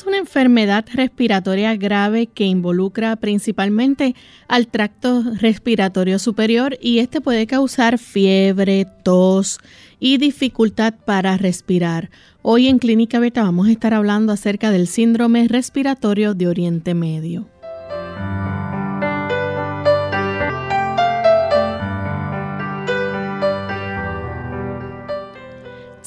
Es una enfermedad respiratoria grave que involucra principalmente al tracto respiratorio superior y este puede causar fiebre, tos y dificultad para respirar. Hoy en Clínica Beta vamos a estar hablando acerca del síndrome respiratorio de Oriente Medio.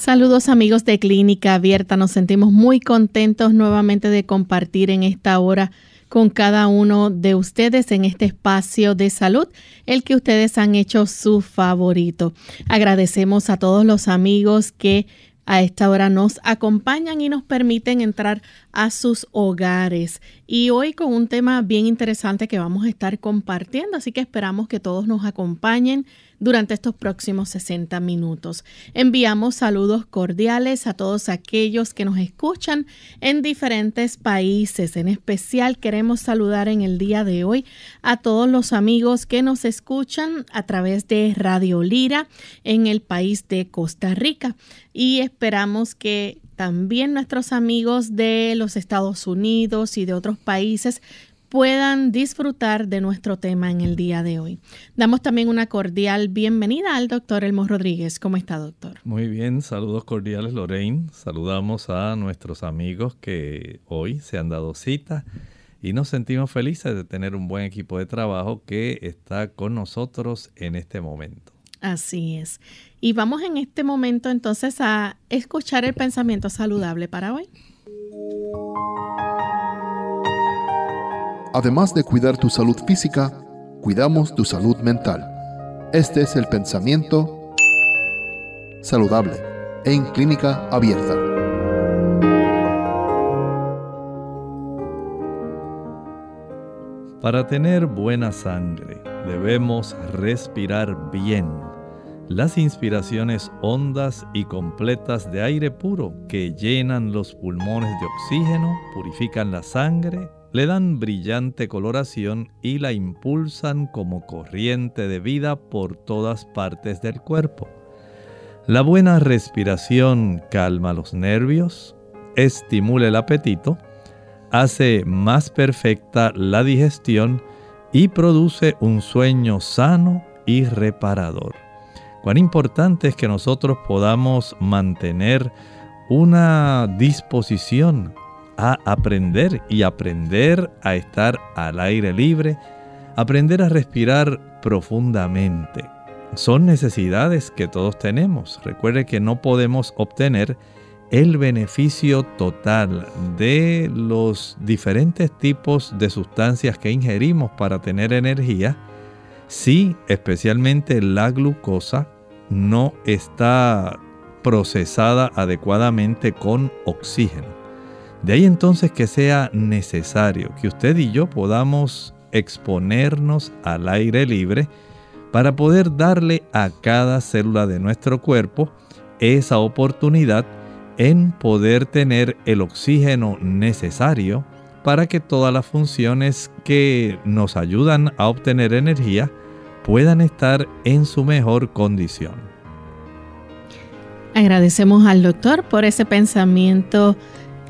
Saludos amigos de Clínica Abierta, nos sentimos muy contentos nuevamente de compartir en esta hora con cada uno de ustedes en este espacio de salud, el que ustedes han hecho su favorito. Agradecemos a todos los amigos que a esta hora nos acompañan y nos permiten entrar a sus hogares. Y hoy con un tema bien interesante que vamos a estar compartiendo, así que esperamos que todos nos acompañen durante estos próximos 60 minutos. Enviamos saludos cordiales a todos aquellos que nos escuchan en diferentes países. En especial queremos saludar en el día de hoy a todos los amigos que nos escuchan a través de Radio Lira en el país de Costa Rica. Y esperamos que también nuestros amigos de los Estados Unidos y de otros países puedan disfrutar de nuestro tema en el día de hoy. Damos también una cordial bienvenida al doctor Elmo Rodríguez. ¿Cómo está, doctor? Muy bien, saludos cordiales, Lorraine. Saludamos a nuestros amigos que hoy se han dado cita y nos sentimos felices de tener un buen equipo de trabajo que está con nosotros en este momento. Así es. Y vamos en este momento entonces a escuchar el pensamiento saludable para hoy. Además de cuidar tu salud física, cuidamos tu salud mental. Este es el pensamiento saludable en clínica abierta. Para tener buena sangre debemos respirar bien. Las inspiraciones hondas y completas de aire puro que llenan los pulmones de oxígeno, purifican la sangre, le dan brillante coloración y la impulsan como corriente de vida por todas partes del cuerpo. La buena respiración calma los nervios, estimula el apetito, hace más perfecta la digestión y produce un sueño sano y reparador. Cuán importante es que nosotros podamos mantener una disposición a aprender y aprender a estar al aire libre, aprender a respirar profundamente. Son necesidades que todos tenemos. Recuerde que no podemos obtener el beneficio total de los diferentes tipos de sustancias que ingerimos para tener energía si especialmente la glucosa no está procesada adecuadamente con oxígeno. De ahí entonces que sea necesario que usted y yo podamos exponernos al aire libre para poder darle a cada célula de nuestro cuerpo esa oportunidad en poder tener el oxígeno necesario para que todas las funciones que nos ayudan a obtener energía puedan estar en su mejor condición. Agradecemos al doctor por ese pensamiento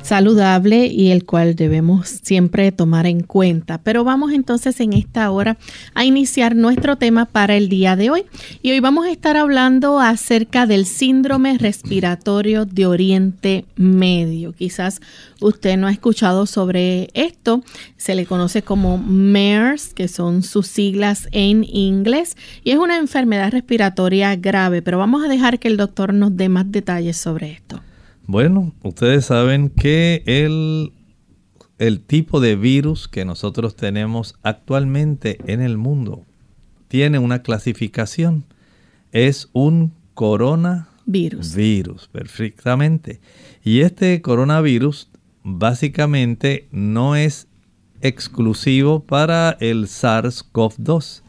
saludable y el cual debemos siempre tomar en cuenta. Pero vamos entonces en esta hora a iniciar nuestro tema para el día de hoy. Y hoy vamos a estar hablando acerca del síndrome respiratorio de Oriente Medio. Quizás usted no ha escuchado sobre esto. Se le conoce como MERS, que son sus siglas en inglés, y es una enfermedad respiratoria grave. Pero vamos a dejar que el doctor nos dé más detalles sobre esto. Bueno, ustedes saben que el, el tipo de virus que nosotros tenemos actualmente en el mundo tiene una clasificación. Es un coronavirus. Virus, perfectamente. Y este coronavirus básicamente no es exclusivo para el SARS-CoV-2.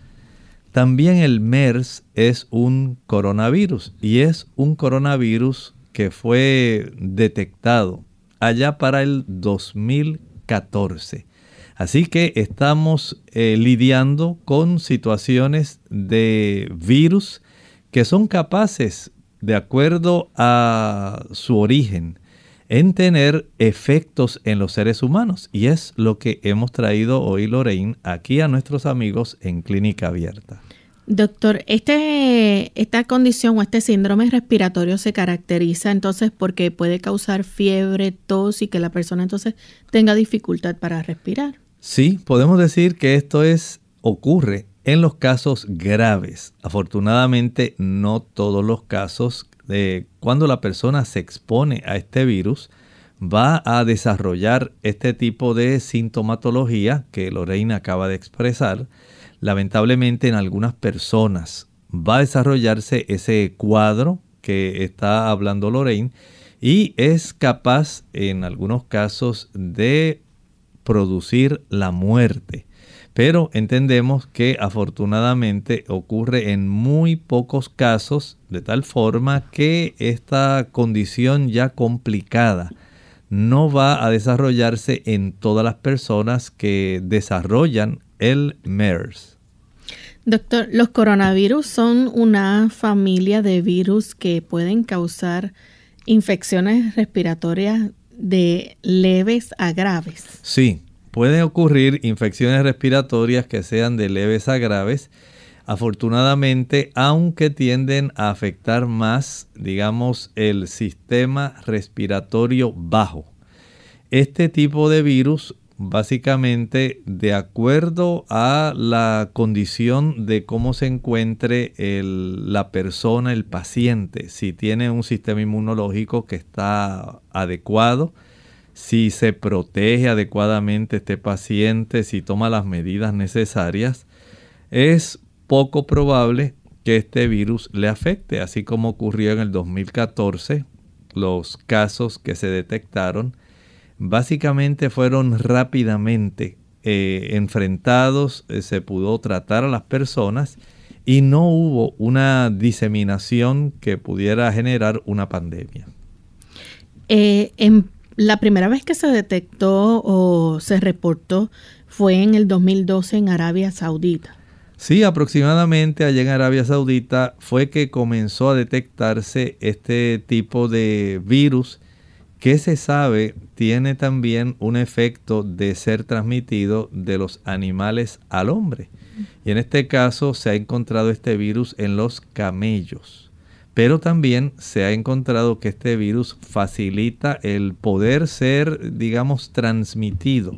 También el MERS es un coronavirus y es un coronavirus que fue detectado allá para el 2014. Así que estamos eh, lidiando con situaciones de virus que son capaces, de acuerdo a su origen, en tener efectos en los seres humanos. Y es lo que hemos traído hoy, Lorraine, aquí a nuestros amigos en Clínica Abierta. Doctor, este, esta condición o este síndrome respiratorio se caracteriza entonces porque puede causar fiebre, tos y que la persona entonces tenga dificultad para respirar. Sí, podemos decir que esto es ocurre en los casos graves. Afortunadamente, no todos los casos de cuando la persona se expone a este virus va a desarrollar este tipo de sintomatología que Lorena acaba de expresar lamentablemente en algunas personas va a desarrollarse ese cuadro que está hablando Lorraine y es capaz en algunos casos de producir la muerte. Pero entendemos que afortunadamente ocurre en muy pocos casos de tal forma que esta condición ya complicada no va a desarrollarse en todas las personas que desarrollan el MERS. Doctor, los coronavirus son una familia de virus que pueden causar infecciones respiratorias de leves a graves. Sí, pueden ocurrir infecciones respiratorias que sean de leves a graves. Afortunadamente, aunque tienden a afectar más, digamos, el sistema respiratorio bajo. Este tipo de virus básicamente de acuerdo a la condición de cómo se encuentre la persona, el paciente, si tiene un sistema inmunológico que está adecuado, si se protege adecuadamente este paciente, si toma las medidas necesarias, es poco probable que este virus le afecte, así como ocurrió en el 2014, los casos que se detectaron básicamente fueron rápidamente eh, enfrentados, eh, se pudo tratar a las personas y no hubo una diseminación que pudiera generar una pandemia. Eh, en la primera vez que se detectó o se reportó fue en el 2012 en Arabia Saudita. Sí, aproximadamente allá en Arabia Saudita fue que comenzó a detectarse este tipo de virus que se sabe tiene también un efecto de ser transmitido de los animales al hombre. Y en este caso se ha encontrado este virus en los camellos. Pero también se ha encontrado que este virus facilita el poder ser, digamos, transmitido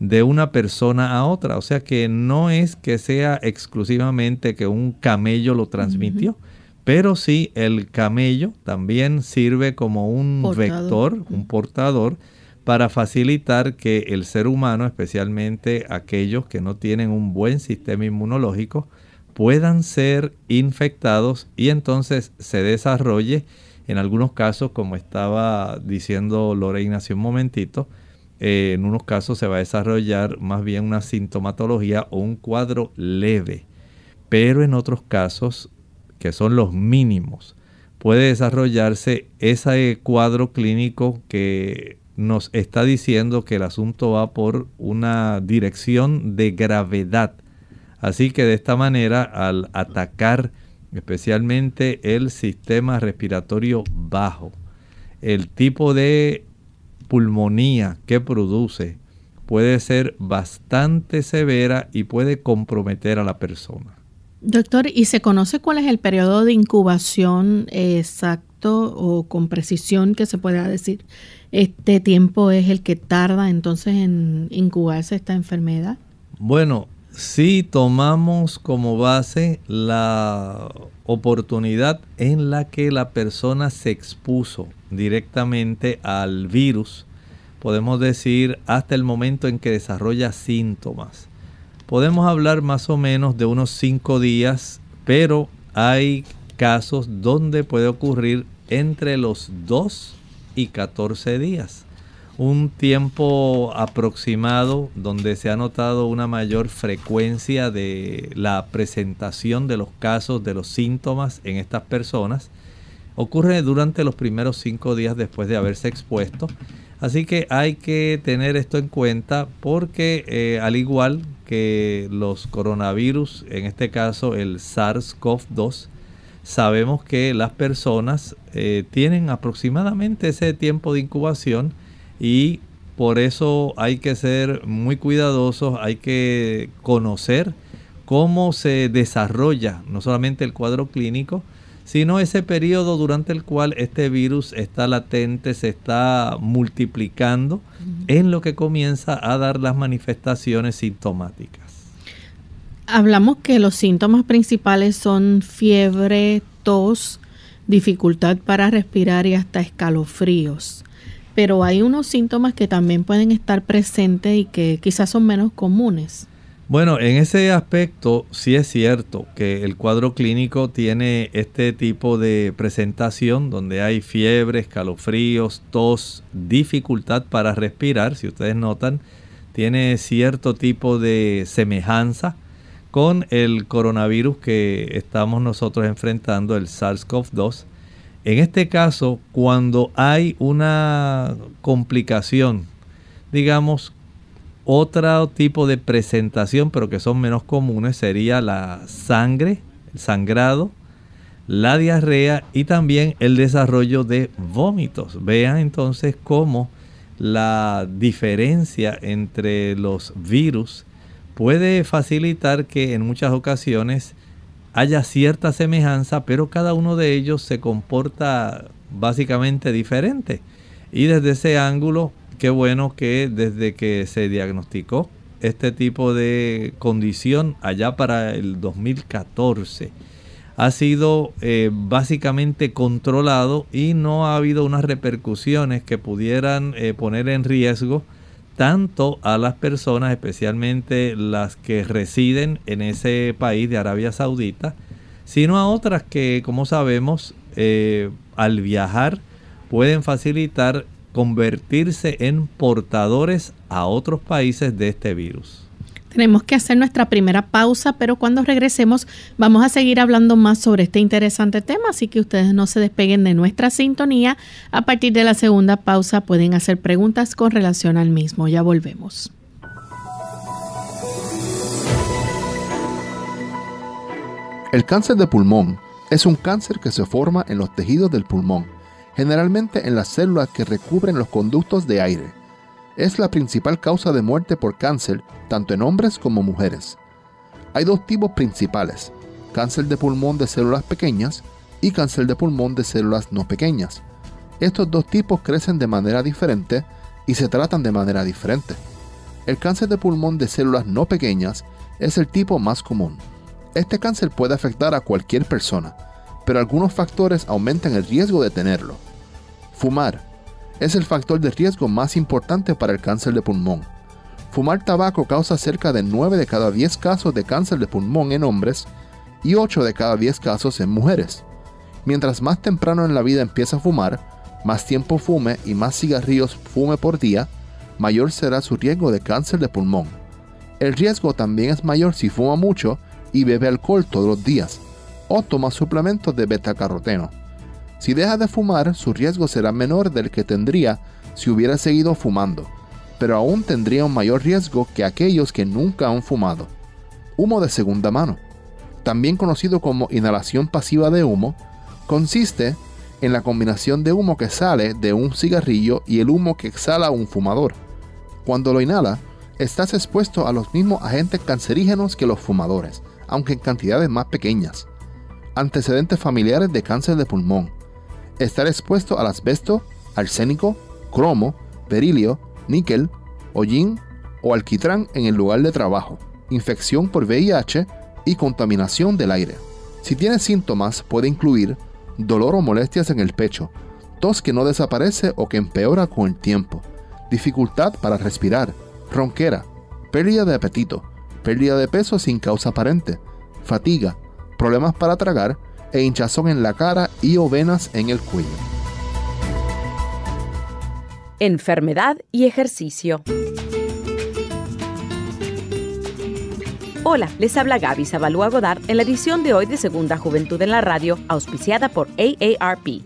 de una persona a otra. O sea que no es que sea exclusivamente que un camello lo transmitió, pero sí, el camello también sirve como un vector, un portador, para facilitar que el ser humano, especialmente aquellos que no tienen un buen sistema inmunológico, puedan ser infectados y entonces se desarrolle, en algunos casos, como estaba diciendo Lorena hace un momentito, eh, en unos casos se va a desarrollar más bien una sintomatología o un cuadro leve, pero en otros casos que son los mínimos, puede desarrollarse ese cuadro clínico que nos está diciendo que el asunto va por una dirección de gravedad. Así que de esta manera, al atacar especialmente el sistema respiratorio bajo, el tipo de pulmonía que produce puede ser bastante severa y puede comprometer a la persona. Doctor, ¿y se conoce cuál es el periodo de incubación exacto o con precisión que se pueda decir? Este tiempo es el que tarda entonces en incubarse esta enfermedad. Bueno, si tomamos como base la oportunidad en la que la persona se expuso directamente al virus, podemos decir hasta el momento en que desarrolla síntomas. Podemos hablar más o menos de unos 5 días, pero hay casos donde puede ocurrir entre los 2 y 14 días un tiempo aproximado donde se ha notado una mayor frecuencia de la presentación de los casos, de los síntomas en estas personas, ocurre durante los primeros cinco días después de haberse expuesto. Así que hay que tener esto en cuenta porque eh, al igual que los coronavirus, en este caso el SARS-CoV-2, sabemos que las personas eh, tienen aproximadamente ese tiempo de incubación y por eso hay que ser muy cuidadosos, hay que conocer cómo se desarrolla no solamente el cuadro clínico, sino ese periodo durante el cual este virus está latente, se está multiplicando, en lo que comienza a dar las manifestaciones sintomáticas. Hablamos que los síntomas principales son fiebre, tos, dificultad para respirar y hasta escalofríos pero hay unos síntomas que también pueden estar presentes y que quizás son menos comunes. Bueno, en ese aspecto sí es cierto que el cuadro clínico tiene este tipo de presentación donde hay fiebre, escalofríos, tos, dificultad para respirar, si ustedes notan, tiene cierto tipo de semejanza con el coronavirus que estamos nosotros enfrentando, el SARS-CoV-2. En este caso, cuando hay una complicación, digamos, otro tipo de presentación, pero que son menos comunes, sería la sangre, el sangrado, la diarrea y también el desarrollo de vómitos. Vean entonces cómo la diferencia entre los virus puede facilitar que en muchas ocasiones haya cierta semejanza, pero cada uno de ellos se comporta básicamente diferente. Y desde ese ángulo, qué bueno que desde que se diagnosticó este tipo de condición allá para el 2014, ha sido eh, básicamente controlado y no ha habido unas repercusiones que pudieran eh, poner en riesgo tanto a las personas, especialmente las que residen en ese país de Arabia Saudita, sino a otras que, como sabemos, eh, al viajar pueden facilitar convertirse en portadores a otros países de este virus. Tenemos que hacer nuestra primera pausa, pero cuando regresemos vamos a seguir hablando más sobre este interesante tema, así que ustedes no se despeguen de nuestra sintonía. A partir de la segunda pausa pueden hacer preguntas con relación al mismo. Ya volvemos. El cáncer de pulmón es un cáncer que se forma en los tejidos del pulmón, generalmente en las células que recubren los conductos de aire es la principal causa de muerte por cáncer tanto en hombres como mujeres. Hay dos tipos principales, cáncer de pulmón de células pequeñas y cáncer de pulmón de células no pequeñas. Estos dos tipos crecen de manera diferente y se tratan de manera diferente. El cáncer de pulmón de células no pequeñas es el tipo más común. Este cáncer puede afectar a cualquier persona, pero algunos factores aumentan el riesgo de tenerlo. Fumar, es el factor de riesgo más importante para el cáncer de pulmón. Fumar tabaco causa cerca de 9 de cada 10 casos de cáncer de pulmón en hombres y 8 de cada 10 casos en mujeres. Mientras más temprano en la vida empieza a fumar, más tiempo fume y más cigarrillos fume por día, mayor será su riesgo de cáncer de pulmón. El riesgo también es mayor si fuma mucho y bebe alcohol todos los días, o toma suplementos de betacaroteno. Si deja de fumar, su riesgo será menor del que tendría si hubiera seguido fumando, pero aún tendría un mayor riesgo que aquellos que nunca han fumado. Humo de segunda mano, también conocido como inhalación pasiva de humo, consiste en la combinación de humo que sale de un cigarrillo y el humo que exhala un fumador. Cuando lo inhala, estás expuesto a los mismos agentes cancerígenos que los fumadores, aunque en cantidades más pequeñas. Antecedentes familiares de cáncer de pulmón, estar expuesto al asbesto, arsénico, cromo, berilio, níquel, hollín o alquitrán en el lugar de trabajo. infección por VIH y contaminación del aire. Si tiene síntomas puede incluir dolor o molestias en el pecho, tos que no desaparece o que empeora con el tiempo, dificultad para respirar, ronquera, pérdida de apetito, pérdida de peso sin causa aparente, fatiga, problemas para tragar e hinchazón en la cara y o venas en el cuello. Enfermedad y ejercicio. Hola, les habla Gaby Zabalúa Godard en la edición de hoy de Segunda Juventud en la Radio, auspiciada por AARP.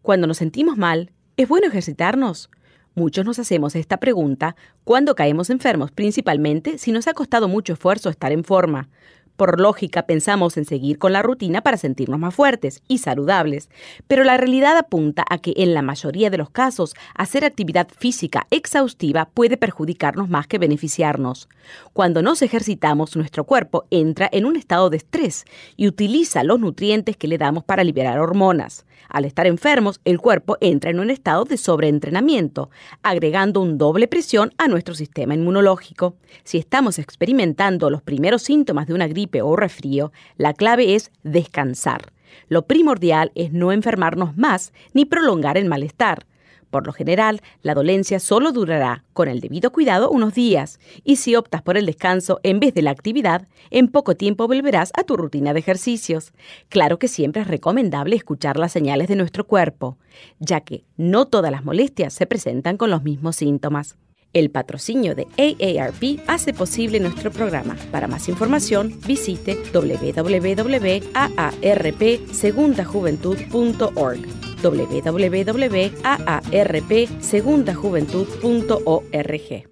Cuando nos sentimos mal, ¿es bueno ejercitarnos? Muchos nos hacemos esta pregunta cuando caemos enfermos, principalmente si nos ha costado mucho esfuerzo estar en forma. Por lógica pensamos en seguir con la rutina para sentirnos más fuertes y saludables, pero la realidad apunta a que en la mayoría de los casos hacer actividad física exhaustiva puede perjudicarnos más que beneficiarnos. Cuando nos ejercitamos, nuestro cuerpo entra en un estado de estrés y utiliza los nutrientes que le damos para liberar hormonas. Al estar enfermos, el cuerpo entra en un estado de sobreentrenamiento, agregando un doble presión a nuestro sistema inmunológico. Si estamos experimentando los primeros síntomas de una gripe o resfrío, la clave es descansar. Lo primordial es no enfermarnos más ni prolongar el malestar. Por lo general, la dolencia solo durará, con el debido cuidado, unos días, y si optas por el descanso en vez de la actividad, en poco tiempo volverás a tu rutina de ejercicios. Claro que siempre es recomendable escuchar las señales de nuestro cuerpo, ya que no todas las molestias se presentan con los mismos síntomas. El patrocinio de AARP hace posible nuestro programa. Para más información, visite www.aarpsegundajuventud.org www.aarpsegundajuventud.org.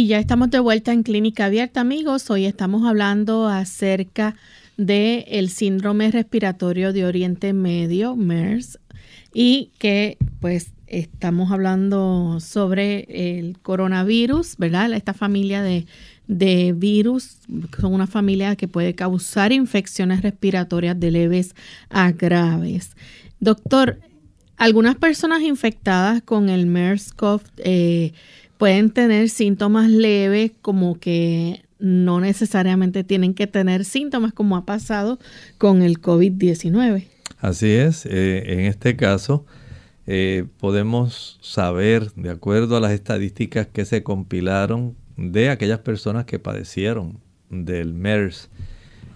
Y ya estamos de vuelta en Clínica Abierta, amigos. Hoy estamos hablando acerca del el síndrome respiratorio de Oriente Medio, MERS, y que pues estamos hablando sobre el coronavirus, ¿verdad? Esta familia de, de virus son una familia que puede causar infecciones respiratorias de leves a graves. Doctor, algunas personas infectadas con el MERS-CoV eh, pueden tener síntomas leves como que no necesariamente tienen que tener síntomas como ha pasado con el COVID-19. Así es, eh, en este caso eh, podemos saber, de acuerdo a las estadísticas que se compilaron de aquellas personas que padecieron del MERS,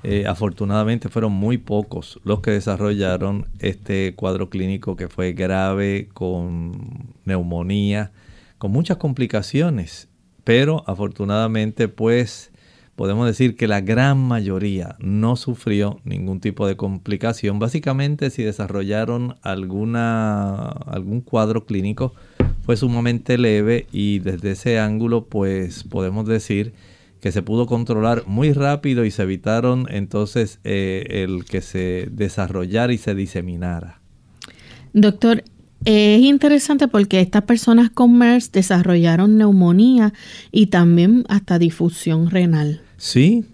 eh, afortunadamente fueron muy pocos los que desarrollaron este cuadro clínico que fue grave, con neumonía, con muchas complicaciones, pero afortunadamente pues podemos decir que la gran mayoría no sufrió ningún tipo de complicación. Básicamente si desarrollaron alguna, algún cuadro clínico fue sumamente leve y desde ese ángulo pues podemos decir que se pudo controlar muy rápido y se evitaron entonces eh, el que se desarrollara y se diseminara. Doctor, es interesante porque estas personas con MERS desarrollaron neumonía y también hasta difusión renal. Sí,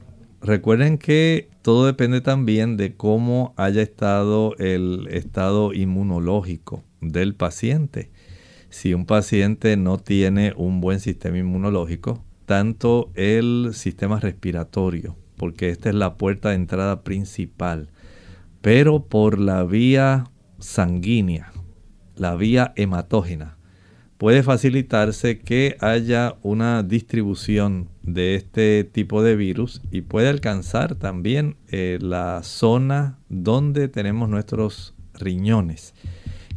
recuerden que todo depende también de cómo haya estado el estado inmunológico del paciente. Si un paciente no tiene un buen sistema inmunológico, tanto el sistema respiratorio, porque esta es la puerta de entrada principal, pero por la vía sanguínea, la vía hematógena, puede facilitarse que haya una distribución de este tipo de virus y puede alcanzar también eh, la zona donde tenemos nuestros riñones.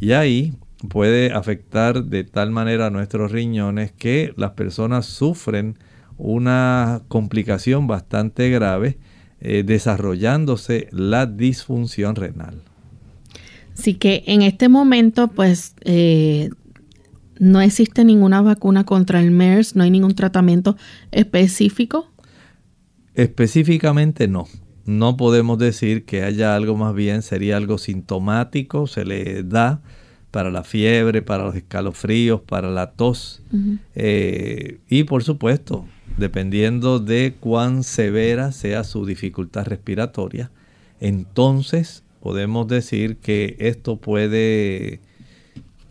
Y ahí puede afectar de tal manera a nuestros riñones que las personas sufren una complicación bastante grave eh, desarrollándose la disfunción renal. Así que en este momento, pues eh, no existe ninguna vacuna contra el MERS, no hay ningún tratamiento específico. Específicamente no. No podemos decir que haya algo más bien, sería algo sintomático, se le da para la fiebre, para los escalofríos, para la tos. Eh, y por supuesto, dependiendo de cuán severa sea su dificultad respiratoria, entonces podemos decir que esto puede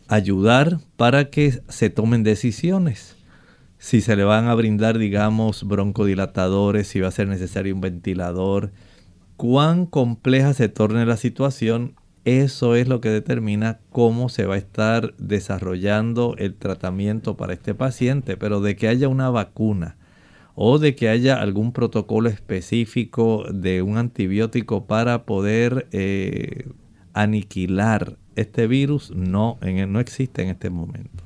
ayudar para que se tomen decisiones. Si se le van a brindar, digamos, broncodilatadores, si va a ser necesario un ventilador, cuán compleja se torne la situación, eso es lo que determina cómo se va a estar desarrollando el tratamiento para este paciente, pero de que haya una vacuna o de que haya algún protocolo específico de un antibiótico para poder eh, aniquilar este virus, no, en, no existe en este momento.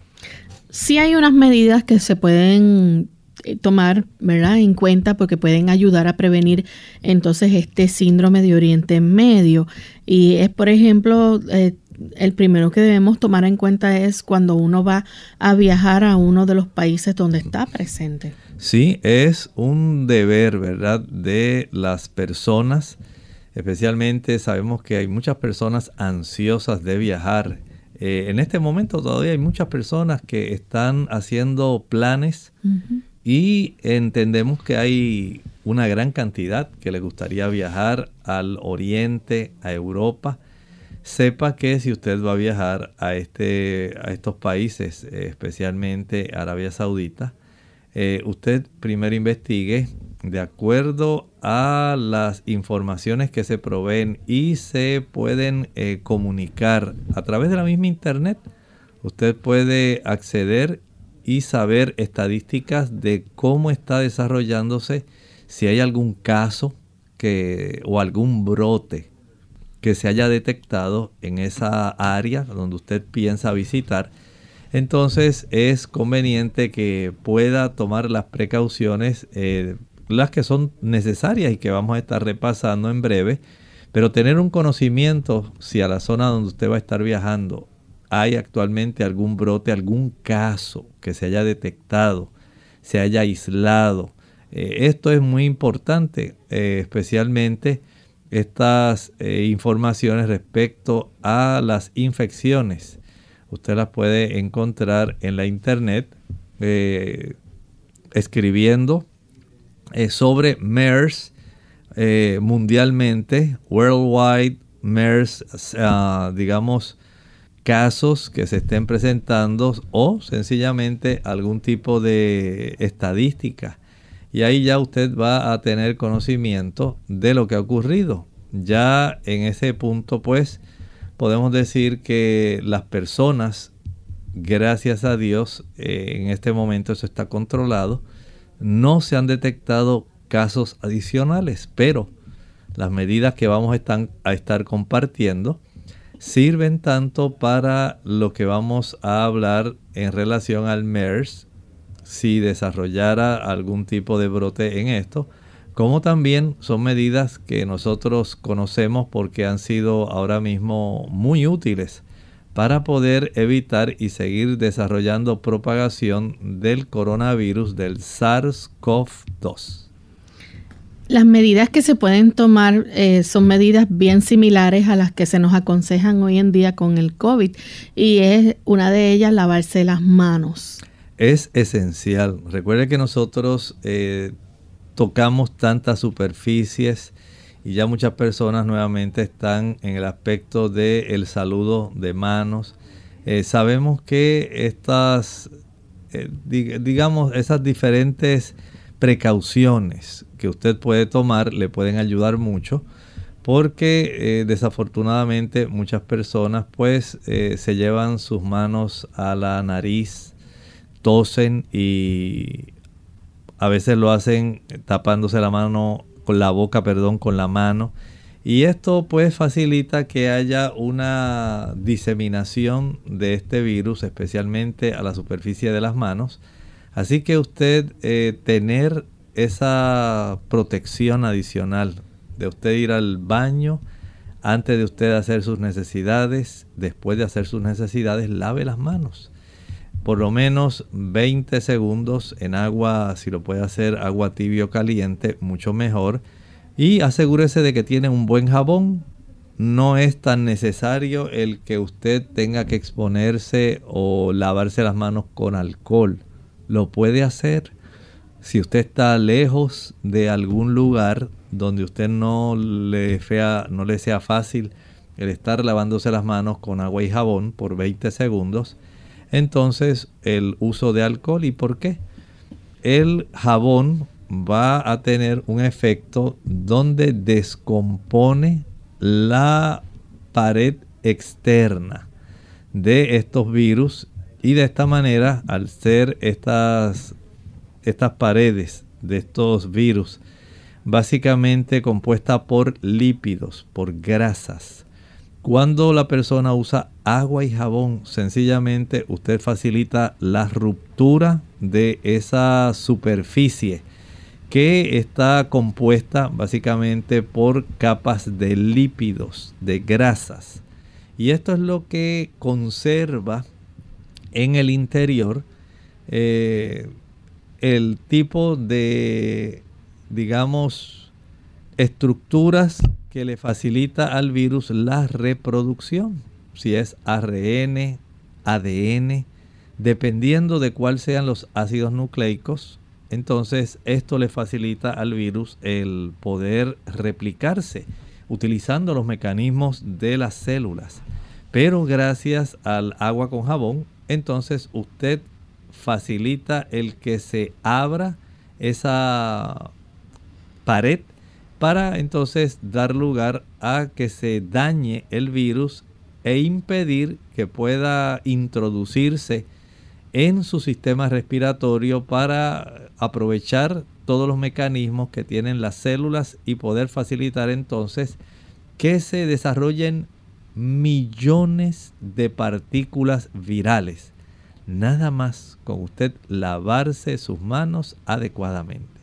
Sí hay unas medidas que se pueden eh, tomar ¿verdad? en cuenta porque pueden ayudar a prevenir entonces este síndrome de Oriente Medio. Y es, por ejemplo, eh, el primero que debemos tomar en cuenta es cuando uno va a viajar a uno de los países donde está presente. Sí, es un deber, ¿verdad?, de las personas. Especialmente sabemos que hay muchas personas ansiosas de viajar. Eh, en este momento todavía hay muchas personas que están haciendo planes y entendemos que hay una gran cantidad que le gustaría viajar al oriente, a Europa sepa que si usted va a viajar a, este, a estos países, especialmente Arabia Saudita, eh, usted primero investigue de acuerdo a las informaciones que se proveen y se pueden eh, comunicar a través de la misma internet. Usted puede acceder y saber estadísticas de cómo está desarrollándose, si hay algún caso que, o algún brote que se haya detectado en esa área donde usted piensa visitar, entonces es conveniente que pueda tomar las precauciones, eh, las que son necesarias y que vamos a estar repasando en breve, pero tener un conocimiento si a la zona donde usted va a estar viajando hay actualmente algún brote, algún caso que se haya detectado, se haya aislado. Eh, esto es muy importante, eh, especialmente estas eh, informaciones respecto a las infecciones. Usted las puede encontrar en la internet eh, escribiendo eh, sobre MERS mundialmente, worldwide MERS, ah, digamos, casos que se estén presentando o sencillamente algún tipo de estadística y ahí ya usted va a tener conocimiento de lo que ha ocurrido. Ya en ese punto pues podemos decir que las personas, gracias a Dios, eh, en este momento eso está controlado, no se han detectado casos adicionales, pero las medidas que vamos a a estar compartiendo sirven tanto para lo que vamos a hablar en relación al MERS, si desarrollara algún tipo de brote en esto, como también son medidas que nosotros conocemos porque han sido ahora mismo muy útiles para poder evitar y seguir desarrollando propagación del coronavirus del SARS-CoV-2. Las medidas que se pueden tomar eh, son medidas bien similares a las que se nos aconsejan hoy en día con el COVID y es una de ellas lavarse las manos es esencial. Recuerde que nosotros eh, tocamos tantas superficies y ya muchas personas nuevamente están en el aspecto del el saludo de manos. Eh, sabemos que estas, eh, digamos, esas diferentes precauciones que usted puede tomar le pueden ayudar mucho porque desafortunadamente muchas personas pues se llevan sus manos a la nariz tosen y a veces lo hacen tapándose la mano, con la boca, perdón, con la mano. Y esto pues facilita que haya una diseminación de este virus, especialmente a la superficie de las manos. Así que usted eh, tener esa protección adicional de usted ir al baño antes de usted hacer sus necesidades, después de hacer sus necesidades, lave las manos. Por lo menos 20 segundos en agua, si lo puede hacer agua tibio caliente, mucho mejor y asegúrese de que tiene un buen jabón. No es tan necesario el que usted tenga que exponerse o lavarse las manos con alcohol. Lo puede hacer. Si usted está lejos de algún lugar donde usted no le, no le sea fácil el estar lavándose las manos con agua y jabón por 20 segundos, entonces el uso de alcohol. ¿Y por qué? El jabón va a tener un efecto donde descompone la pared externa de estos virus y de esta manera al ser estas, estas paredes de estos virus básicamente compuesta por lípidos, por grasas. Cuando la persona usa agua y jabón, sencillamente usted facilita la ruptura de esa superficie que está compuesta básicamente por capas de lípidos, de grasas. Y esto es lo que conserva en el interior eh, el tipo de, digamos, estructuras que le facilita al virus la reproducción. Si es ARN, ADN, dependiendo de cuáles sean los ácidos nucleicos, entonces esto le facilita al virus el poder replicarse utilizando los mecanismos de las células. Pero gracias al agua con jabón, entonces usted facilita el que se abra esa pared para entonces dar lugar a que se dañe el virus e impedir que pueda introducirse en su sistema respiratorio para aprovechar todos los mecanismos que tienen las células y poder facilitar entonces que se desarrollen millones de partículas virales. Nada más con usted lavarse sus manos adecuadamente.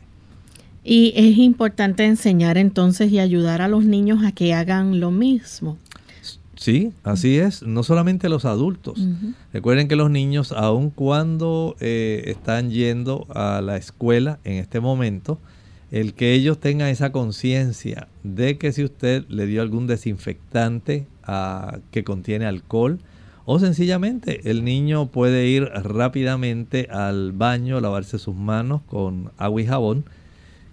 Y es importante enseñar entonces y ayudar a los niños a que hagan lo mismo. Sí, así es, no solamente los adultos. Recuerden que los niños, aun cuando eh, están yendo a la escuela en este momento, el que ellos tengan esa conciencia de que si usted le dio algún desinfectante ah, que contiene alcohol, o sencillamente el niño puede ir rápidamente al baño, lavarse sus manos con agua y jabón,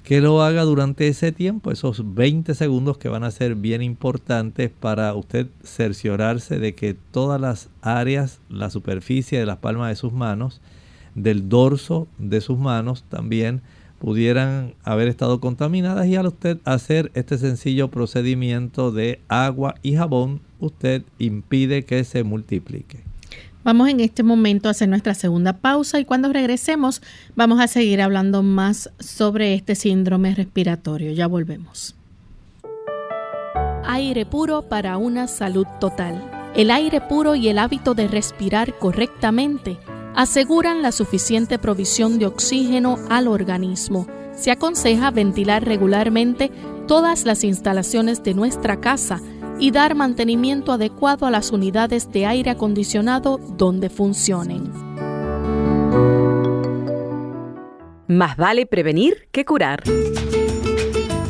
que lo haga durante ese tiempo, esos 20 segundos que van a ser bien importantes para usted cerciorarse de que todas las áreas, la superficie de las palmas de sus manos, del dorso de sus manos también pudieran haber estado contaminadas y al usted hacer este sencillo procedimiento de agua y jabón, usted impide que se multiplique. Vamos en este momento a hacer nuestra segunda pausa y cuando regresemos vamos a seguir hablando más sobre este síndrome respiratorio. Ya volvemos. Aire puro para una salud total. El aire puro y el hábito de respirar correctamente aseguran la suficiente provisión de oxígeno al organismo. Se aconseja ventilar regularmente todas las instalaciones de nuestra casa y dar mantenimiento adecuado a las unidades de aire acondicionado donde funcionen. Más vale prevenir que curar.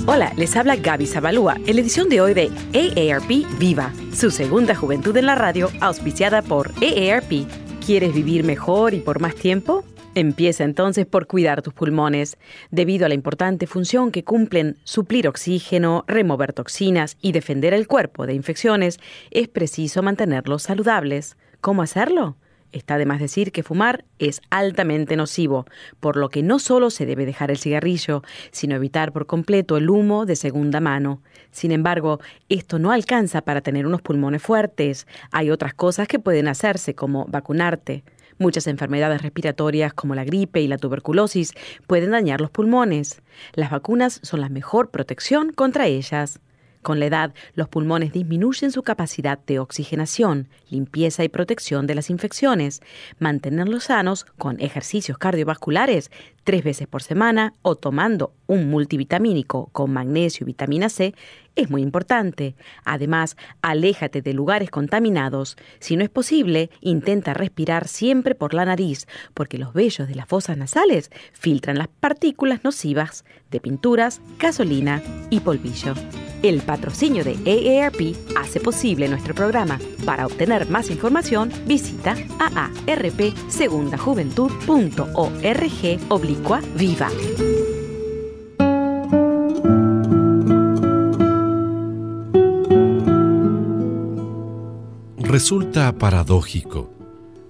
Hola, les habla Gaby Zabalúa en la edición de hoy de AARP Viva, su segunda juventud en la radio, auspiciada por AARP. ¿Quieres vivir mejor y por más tiempo? Empieza entonces por cuidar tus pulmones. Debido a la importante función que cumplen suplir oxígeno, remover toxinas y defender el cuerpo de infecciones, es preciso mantenerlos saludables. ¿Cómo hacerlo? Está de más decir que fumar es altamente nocivo, por lo que no solo se debe dejar el cigarrillo, sino evitar por completo el humo de segunda mano. Sin embargo, esto no alcanza para tener unos pulmones fuertes. Hay otras cosas que pueden hacerse, como vacunarte. Muchas enfermedades respiratorias como la gripe y la tuberculosis pueden dañar los pulmones. Las vacunas son la mejor protección contra ellas. Con la edad, los pulmones disminuyen su capacidad de oxigenación, limpieza y protección de las infecciones. Mantenerlos sanos con ejercicios cardiovasculares tres veces por semana o tomando un multivitamínico con magnesio y vitamina C es muy importante. Además, aléjate de lugares contaminados. Si no es posible, intenta respirar siempre por la nariz, porque los vellos de las fosas nasales filtran las partículas nocivas de pinturas, gasolina y polvillo. El patrocinio de AARP hace posible nuestro programa. Para obtener más información, visita aarpsegundajuventud.org viva. Resulta paradójico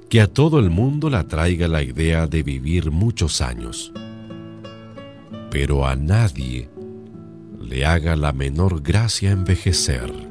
que a todo el mundo la traiga la idea de vivir muchos años, pero a nadie le haga la menor gracia envejecer.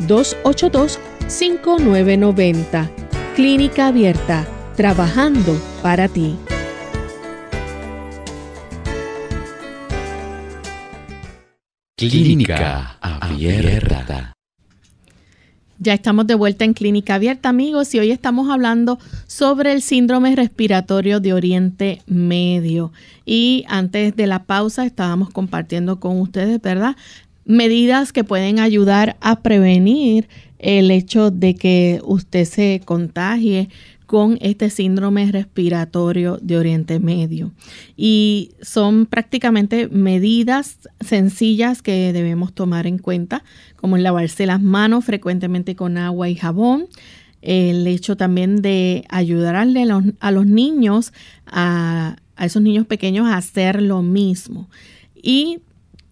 787-282-5990. Clínica Abierta, trabajando para ti. Clínica Abierta. Ya estamos de vuelta en Clínica Abierta, amigos, y hoy estamos hablando sobre el síndrome respiratorio de Oriente Medio. Y antes de la pausa estábamos compartiendo con ustedes, ¿verdad? Medidas que pueden ayudar a prevenir el hecho de que usted se contagie con este síndrome respiratorio de Oriente Medio. Y son prácticamente medidas sencillas que debemos tomar en cuenta, como lavarse las manos frecuentemente con agua y jabón, el hecho también de ayudarle a los, niños, a, esos niños pequeños a hacer lo mismo. Y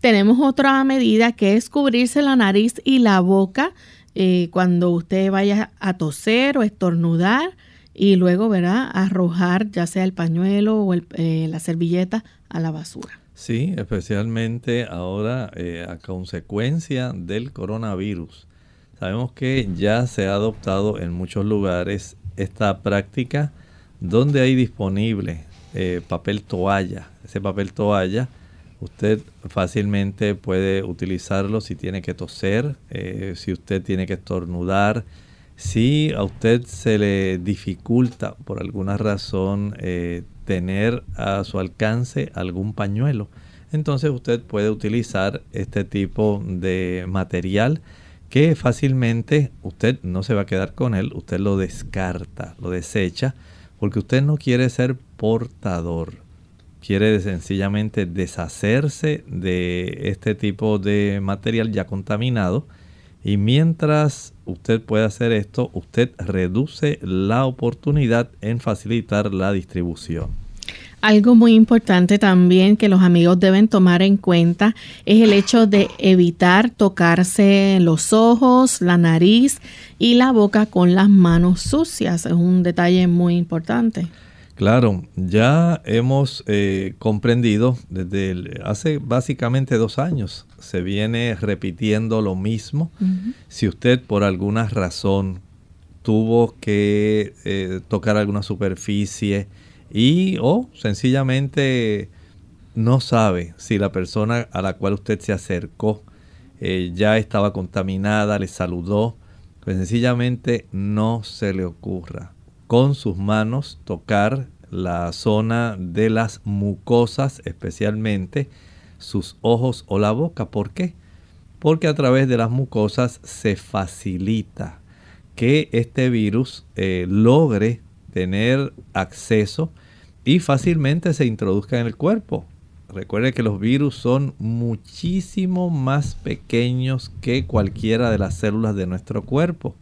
tenemos otra medida que es cubrirse la nariz y la boca eh, cuando usted vaya a toser o estornudar y luego, ¿verdad?, arrojar ya sea el pañuelo o eh, la servilleta a la basura. Sí, especialmente ahora eh, a consecuencia del coronavirus. Sabemos que ya se ha adoptado en muchos lugares esta práctica donde hay disponible papel toalla. Ese papel toalla usted fácilmente puede utilizarlo si tiene que toser, si usted tiene que estornudar, si a usted se le dificulta por alguna razón eh, tener a su alcance algún pañuelo, entonces usted puede utilizar este tipo de material que fácilmente usted no se va a quedar con él, usted lo descarta, lo desecha, porque usted no quiere ser portador, quiere sencillamente deshacerse de este tipo de material ya contaminado y mientras usted puede hacer esto, usted reduce la oportunidad en facilitar la distribución. Algo muy importante también que los amigos deben tomar en cuenta es el hecho de evitar tocarse los ojos, la nariz y la boca con las manos sucias. Es un detalle muy importante. Claro, ya hemos eh, comprendido desde hace básicamente dos años, se viene repitiendo lo mismo. Si usted por alguna razón tuvo que eh, tocar alguna superficie y o sencillamente no sabe si la persona a la cual usted se acercó eh, ya estaba contaminada, le saludó, pues sencillamente no se le ocurra con sus manos tocar la zona de las mucosas, especialmente sus ojos o la boca. ¿Por qué? Porque a través de las mucosas se facilita que este virus eh, logre tener acceso y fácilmente se introduzca en el cuerpo. Recuerde que los virus son muchísimo más pequeños que cualquiera de las células de nuestro cuerpo.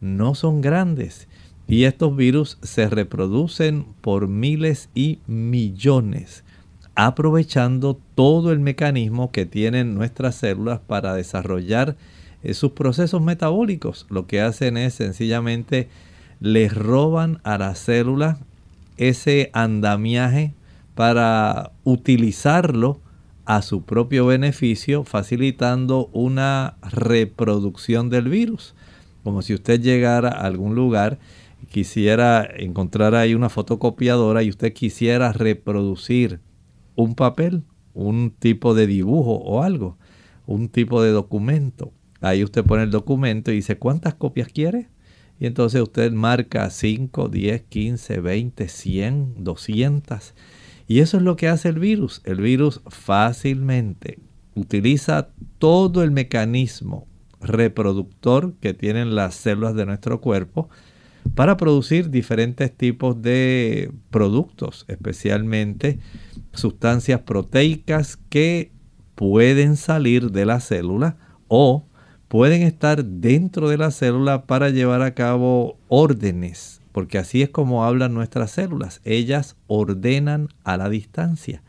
No son grandes. Y estos virus se reproducen por miles y millones, aprovechando todo el mecanismo que tienen nuestras células para desarrollar eh, sus procesos metabólicos. Lo que hacen es sencillamente les roban a la célula ese andamiaje para utilizarlo a su propio beneficio, facilitando una reproducción del virus. Como si usted llegara a algún lugar, quisiera encontrar ahí una fotocopiadora y usted quisiera reproducir un papel, un tipo de dibujo o algo, un tipo de documento. Ahí usted pone el documento y dice, ¿cuántas copias quiere? Y entonces usted marca 5, 10, 15, 20, 100, 200 y eso es lo que hace el virus. El virus fácilmente utiliza todo el mecanismo reproductor que tienen las células de nuestro cuerpo para producir diferentes tipos de productos, especialmente sustancias proteicas que pueden salir de la célula o pueden estar dentro de la célula para llevar a cabo órdenes porque así es como hablan nuestras células. Ellas ordenan a la distancia.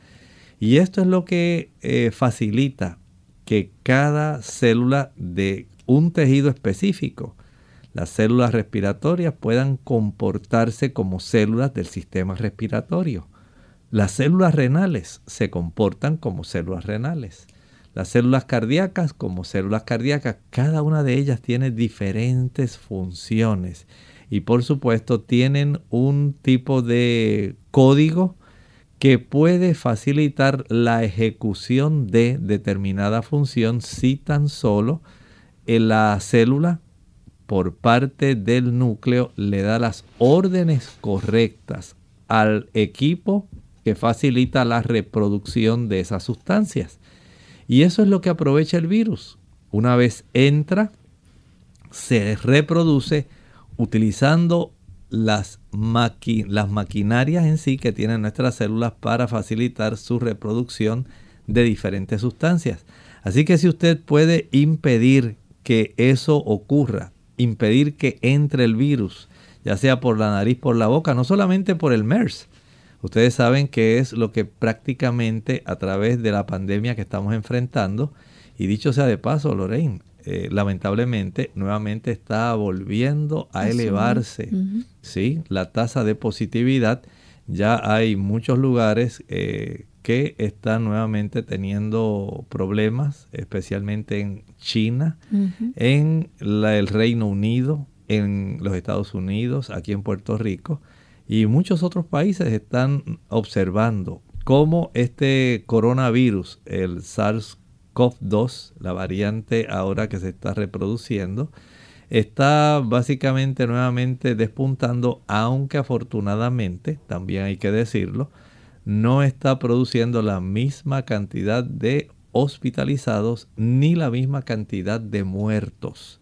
Y esto es lo que eh, facilita que cada célula de un tejido específico, las células respiratorias, puedan comportarse como células del sistema respiratorio. Las células renales se comportan como células renales. Las células cardíacas como células cardíacas. Cada una de ellas tiene diferentes funciones y por supuesto tienen un tipo de código que puede facilitar la ejecución de determinada función si tan solo la célula por parte del núcleo le da las órdenes correctas al equipo que facilita la reproducción de esas sustancias. Y eso es lo que aprovecha el virus. Una vez entra, se reproduce utilizando las, las maquinarias en sí que tienen nuestras células para facilitar su reproducción de diferentes sustancias. Así que si usted puede impedir que eso ocurra, impedir que entre el virus, ya sea por la nariz, por la boca, no solamente por el MERS. Ustedes saben que es lo que prácticamente a través de la pandemia que estamos enfrentando, y dicho sea de paso, Lorraine, eh, lamentablemente nuevamente está volviendo a elevarse ¿sí? la tasa de positividad. Ya hay muchos lugares eh, que están nuevamente teniendo problemas, especialmente en China, en el Reino Unido, en los Estados Unidos, aquí en Puerto Rico, y muchos otros países están observando cómo este coronavirus, el SARS COV2, la variante ahora que se está reproduciendo, está básicamente nuevamente despuntando, aunque afortunadamente, también hay que decirlo, no está produciendo la misma cantidad de hospitalizados ni la misma cantidad de muertos.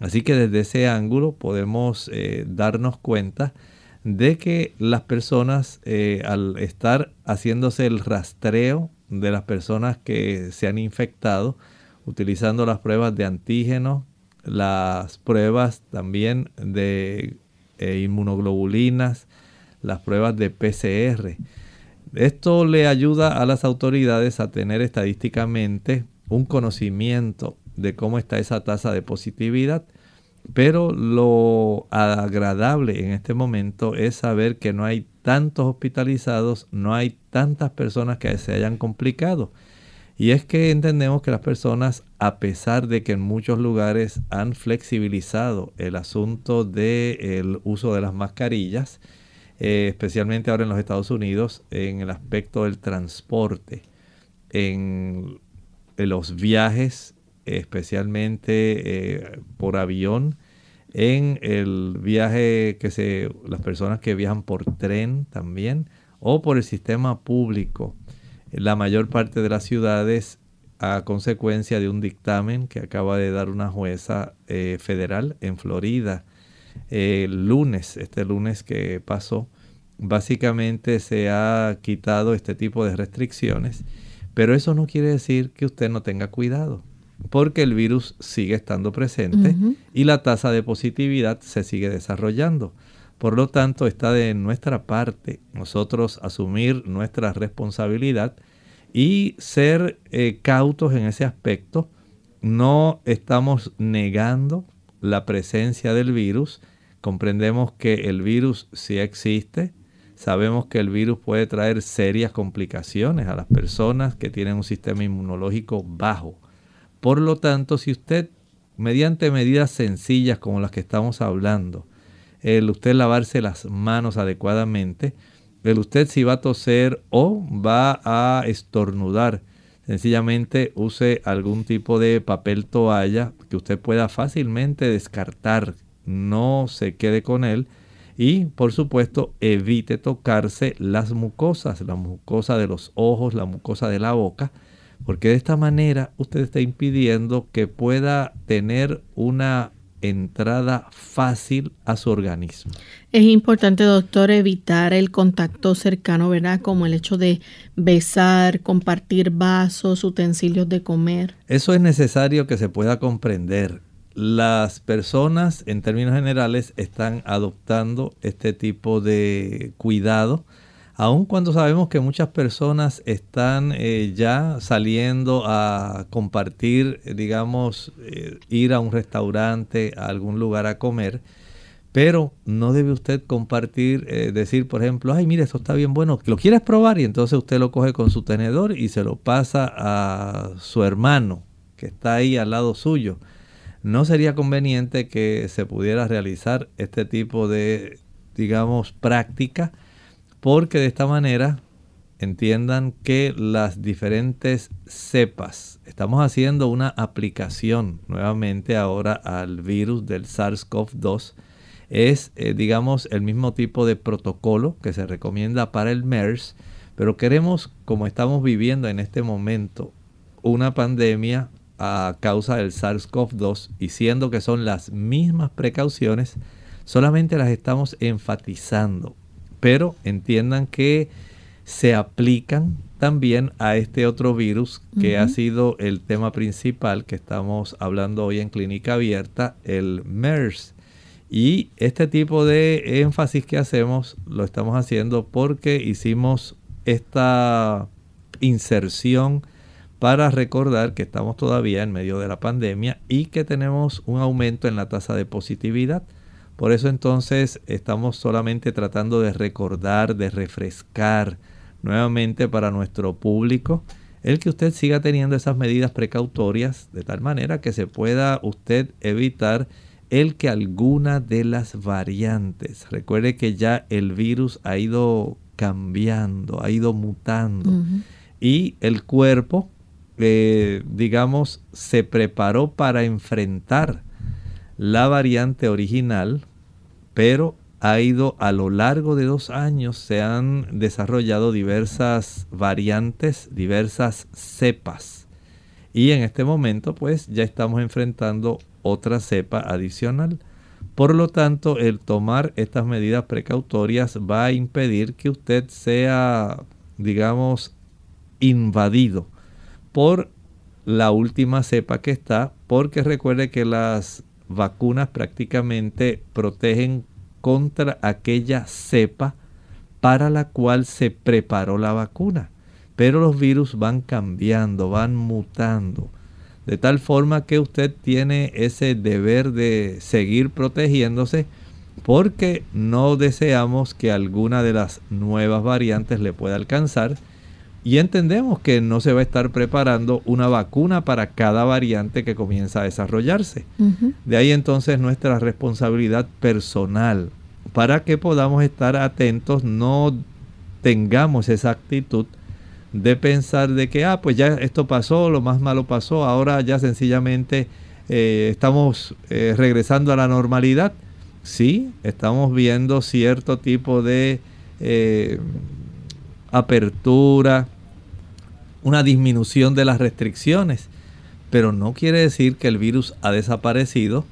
Así que desde ese ángulo podemos eh, darnos cuenta de que las personas eh, al estar haciéndose el rastreo de las personas que se han infectado, utilizando las pruebas de antígenos, las pruebas también de eh, inmunoglobulinas, las pruebas de PCR. Esto le ayuda a las autoridades a tener estadísticamente un conocimiento de cómo está esa tasa de positividad. Pero lo agradable en este momento es saber que no hay tantos hospitalizados, no hay tantas personas que se hayan complicado. Y es que entendemos que las personas, a pesar de que en muchos lugares han flexibilizado el asunto del uso de las mascarillas, eh, especialmente ahora en los Estados Unidos, en el aspecto del transporte, en, los viajes, especialmente eh, por avión, en el viaje que se, las personas que viajan por tren también o por el sistema público. La mayor parte de las ciudades a consecuencia de un dictamen que acaba de dar una jueza eh, federal en Florida el lunes, este lunes que pasó, básicamente se ha quitado este tipo de restricciones, pero eso no quiere decir que usted no tenga cuidado, porque el virus sigue estando presente y la tasa de positividad se sigue desarrollando. Por lo tanto, está de nuestra parte nosotros asumir nuestra responsabilidad y ser eh, cautos en ese aspecto. No estamos negando la presencia del virus. Comprendemos que el virus sí existe. Sabemos que el virus puede traer serias complicaciones a las personas que tienen un sistema inmunológico bajo. Por lo tanto, si usted, mediante medidas sencillas como las que estamos hablando, el usted lavarse las manos adecuadamente, el usted si va a toser o va a estornudar, sencillamente use algún tipo de papel toalla que usted pueda fácilmente descartar, no se quede con él y por supuesto evite tocarse las mucosas, la mucosa de los ojos, la mucosa de la boca, porque de esta manera usted está impidiendo que pueda tener una entrada fácil a su organismo. Es importante, doctor, evitar el contacto cercano, ¿verdad? Como el hecho de besar, compartir vasos, utensilios de comer. Eso es necesario que se pueda comprender. Las personas, en términos generales, están adoptando este tipo de cuidado aun cuando sabemos que muchas personas están eh, ya saliendo a compartir, digamos, eh, ir a un restaurante, a algún lugar a comer, pero no debe usted compartir, eh, decir, por ejemplo, ay, mire, esto está bien bueno, ¿lo quieres probar? Y entonces usted lo coge con su tenedor y se lo pasa a su hermano que está ahí al lado suyo. No sería conveniente que se pudiera realizar este tipo de, digamos, práctica porque de esta manera entiendan que las diferentes cepas, estamos haciendo una aplicación nuevamente ahora al virus del SARS-CoV-2, es eh, digamos el mismo tipo de protocolo que se recomienda para el MERS, pero queremos, como estamos viviendo en este momento, una pandemia a causa del SARS-CoV-2 y siendo que son las mismas precauciones, solamente las estamos enfatizando pero entiendan que se aplican también a este otro virus que ha sido el tema principal que estamos hablando hoy en clínica abierta, el MERS. Y este tipo de énfasis que hacemos lo estamos haciendo porque hicimos esta inserción para recordar que estamos todavía en medio de la pandemia y que tenemos un aumento en la tasa de positividad. Por eso entonces estamos solamente tratando de recordar, de refrescar nuevamente para nuestro público el que usted siga teniendo esas medidas precautorias de tal manera que se pueda usted evitar el que alguna de las variantes, recuerde que ya el virus ha ido cambiando, ha ido mutando y el cuerpo, eh, digamos, se preparó para enfrentar la variante original pero ha ido a lo largo de dos años, se han desarrollado diversas variantes, diversas cepas. Y en este momento pues ya estamos enfrentando otra cepa adicional. Por lo tanto, el tomar estas medidas precautorias va a impedir que usted sea, digamos, invadido por la última cepa que está, porque recuerde que las vacunas prácticamente protegen contra aquella cepa para la cual se preparó la vacuna. Pero los virus van cambiando, van mutando. De tal forma que usted tiene ese deber de seguir protegiéndose porque no deseamos que alguna de las nuevas variantes le pueda alcanzar y entendemos que no se va a estar preparando una vacuna para cada variante que comienza a desarrollarse. De ahí entonces nuestra responsabilidad personal para que podamos estar atentos, no tengamos esa actitud de pensar de que, ah, pues ya esto pasó, lo más malo pasó, ahora ya sencillamente eh, estamos eh, regresando a la normalidad. Sí, estamos viendo cierto tipo de eh, apertura, una disminución de las restricciones, pero no quiere decir que el virus ha desaparecido,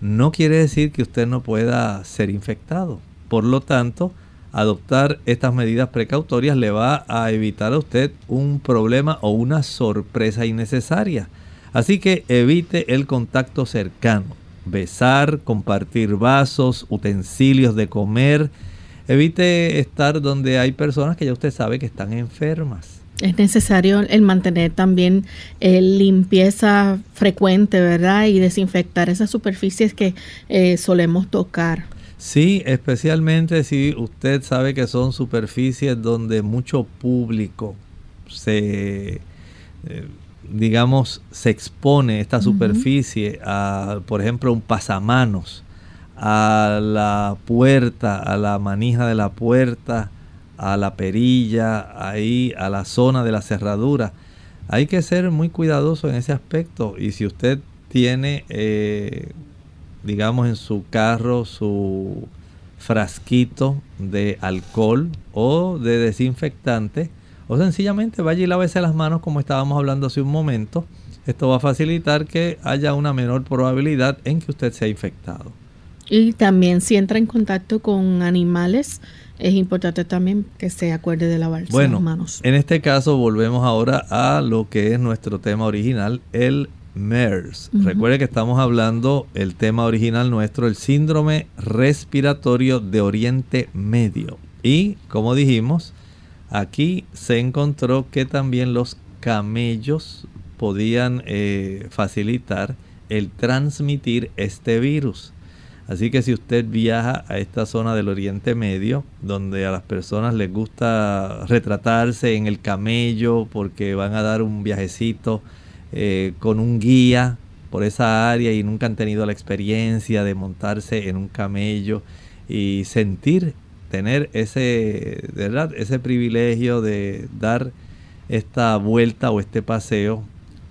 no quiere decir que usted no pueda ser infectado. Por lo tanto, adoptar estas medidas precautorias le va a evitar a usted un problema o una sorpresa innecesaria. Así que evite el contacto cercano. Besar, compartir vasos, utensilios de comer. Evite estar donde hay personas que ya usted sabe que están enfermas. Es necesario el mantener también eh, limpieza frecuente, ¿verdad? Y desinfectar esas superficies que eh, solemos tocar. Sí, especialmente si usted sabe que son superficies donde mucho público se, eh, digamos, se expone esta superficie a, por ejemplo, un pasamanos, a la puerta, a la manija de la puerta, a la perilla, ahí a la zona de la cerradura. Hay que ser muy cuidadoso en ese aspecto y si usted tiene, eh, digamos, en su carro su frasquito de alcohol o de desinfectante, o sencillamente vaya y lávese las manos como estábamos hablando hace un momento. Esto va a facilitar que haya una menor probabilidad en que usted sea infectado. Y también si entra en contacto con animales, es importante también que se acuerde de lavarse las manos. En este caso volvemos ahora a lo que es nuestro tema original, el MERS. Recuerde que estamos hablando el tema original nuestro, el síndrome respiratorio de Oriente Medio. Y como dijimos, aquí se encontró que también los camellos podían eh, facilitar el transmitir este virus. Así que si usted viaja a esta zona del Oriente Medio, donde a las personas les gusta retratarse en el camello porque van a dar un viajecito eh, con un guía por esa área y nunca han tenido la experiencia de montarse en un camello y sentir, tener ese, ¿verdad? ese privilegio de dar esta vuelta o este paseo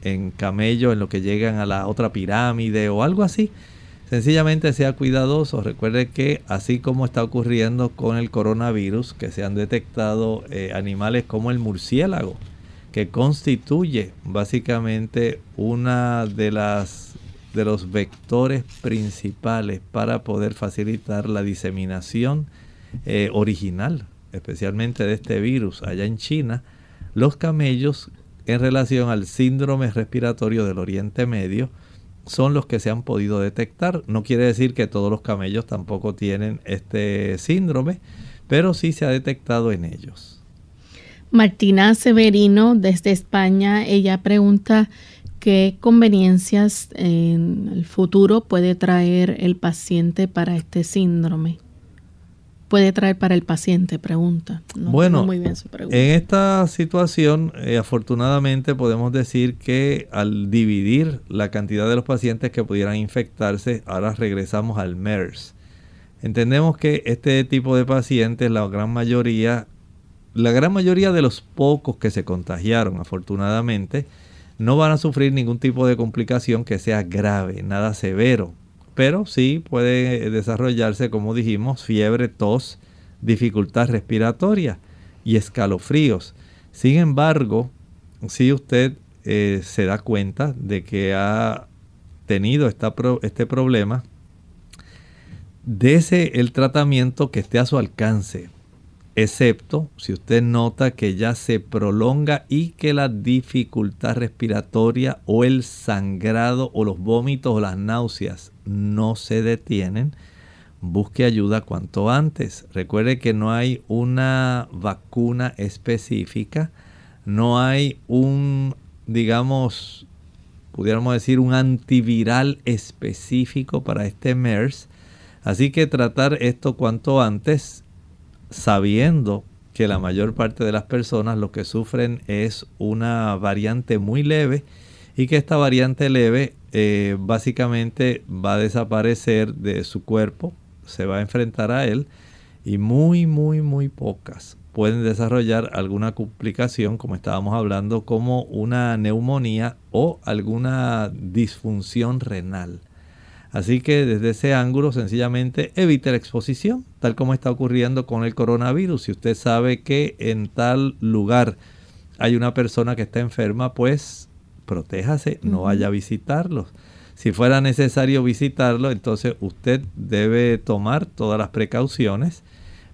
en camello en lo que llegan a la otra pirámide o algo así Sencillamente sea cuidadoso. Recuerde que así como está ocurriendo con el coronavirus, que se han detectado eh, animales como el murciélago, que constituye básicamente una de las de los vectores principales para poder facilitar la diseminación eh, original, especialmente de este virus allá en China, los camellos en relación al síndrome respiratorio del Oriente Medio son los que se han podido detectar. No quiere decir que todos los camellos tampoco tienen este síndrome, pero sí se ha detectado en ellos. Martina Severino desde España, ella pregunta qué conveniencias en el futuro puede traer el paciente para este síndrome puede traer para el paciente? Pregunta. bueno, muy bien su pregunta. en esta situación, eh, afortunadamente podemos decir que al dividir la cantidad de los pacientes que pudieran infectarse, ahora regresamos al MERS. Entendemos que este tipo de pacientes, la gran mayoría, la gran mayoría de los pocos que se contagiaron, afortunadamente, no van a sufrir ningún tipo de complicación que sea grave, nada severo pero sí puede desarrollarse, como dijimos, fiebre, tos, dificultad respiratoria y escalofríos. Sin embargo, si usted eh, se da cuenta de que ha tenido este problema, dese el tratamiento que esté a su alcance excepto si usted nota que ya se prolonga y que la dificultad respiratoria o el sangrado o los vómitos o las náuseas no se detienen, busque ayuda cuanto antes. Recuerde que no hay una vacuna específica, no hay un, digamos, pudiéramos decir, un antiviral específico para este MERS. Así que tratar esto cuanto antes sabiendo que la mayor parte de las personas lo que sufren es una variante muy leve y que esta variante leve eh, básicamente va a desaparecer de su cuerpo, se va a enfrentar a él y muy, muy, muy pocas pueden desarrollar alguna complicación, como estábamos hablando, como una neumonía o alguna disfunción renal. Así que desde ese ángulo sencillamente evite la exposición, tal como está ocurriendo con el coronavirus. Si usted sabe que en tal lugar hay una persona que está enferma, pues protéjase, no vaya a visitarlos. Si fuera necesario visitarlo, entonces usted debe tomar todas las precauciones,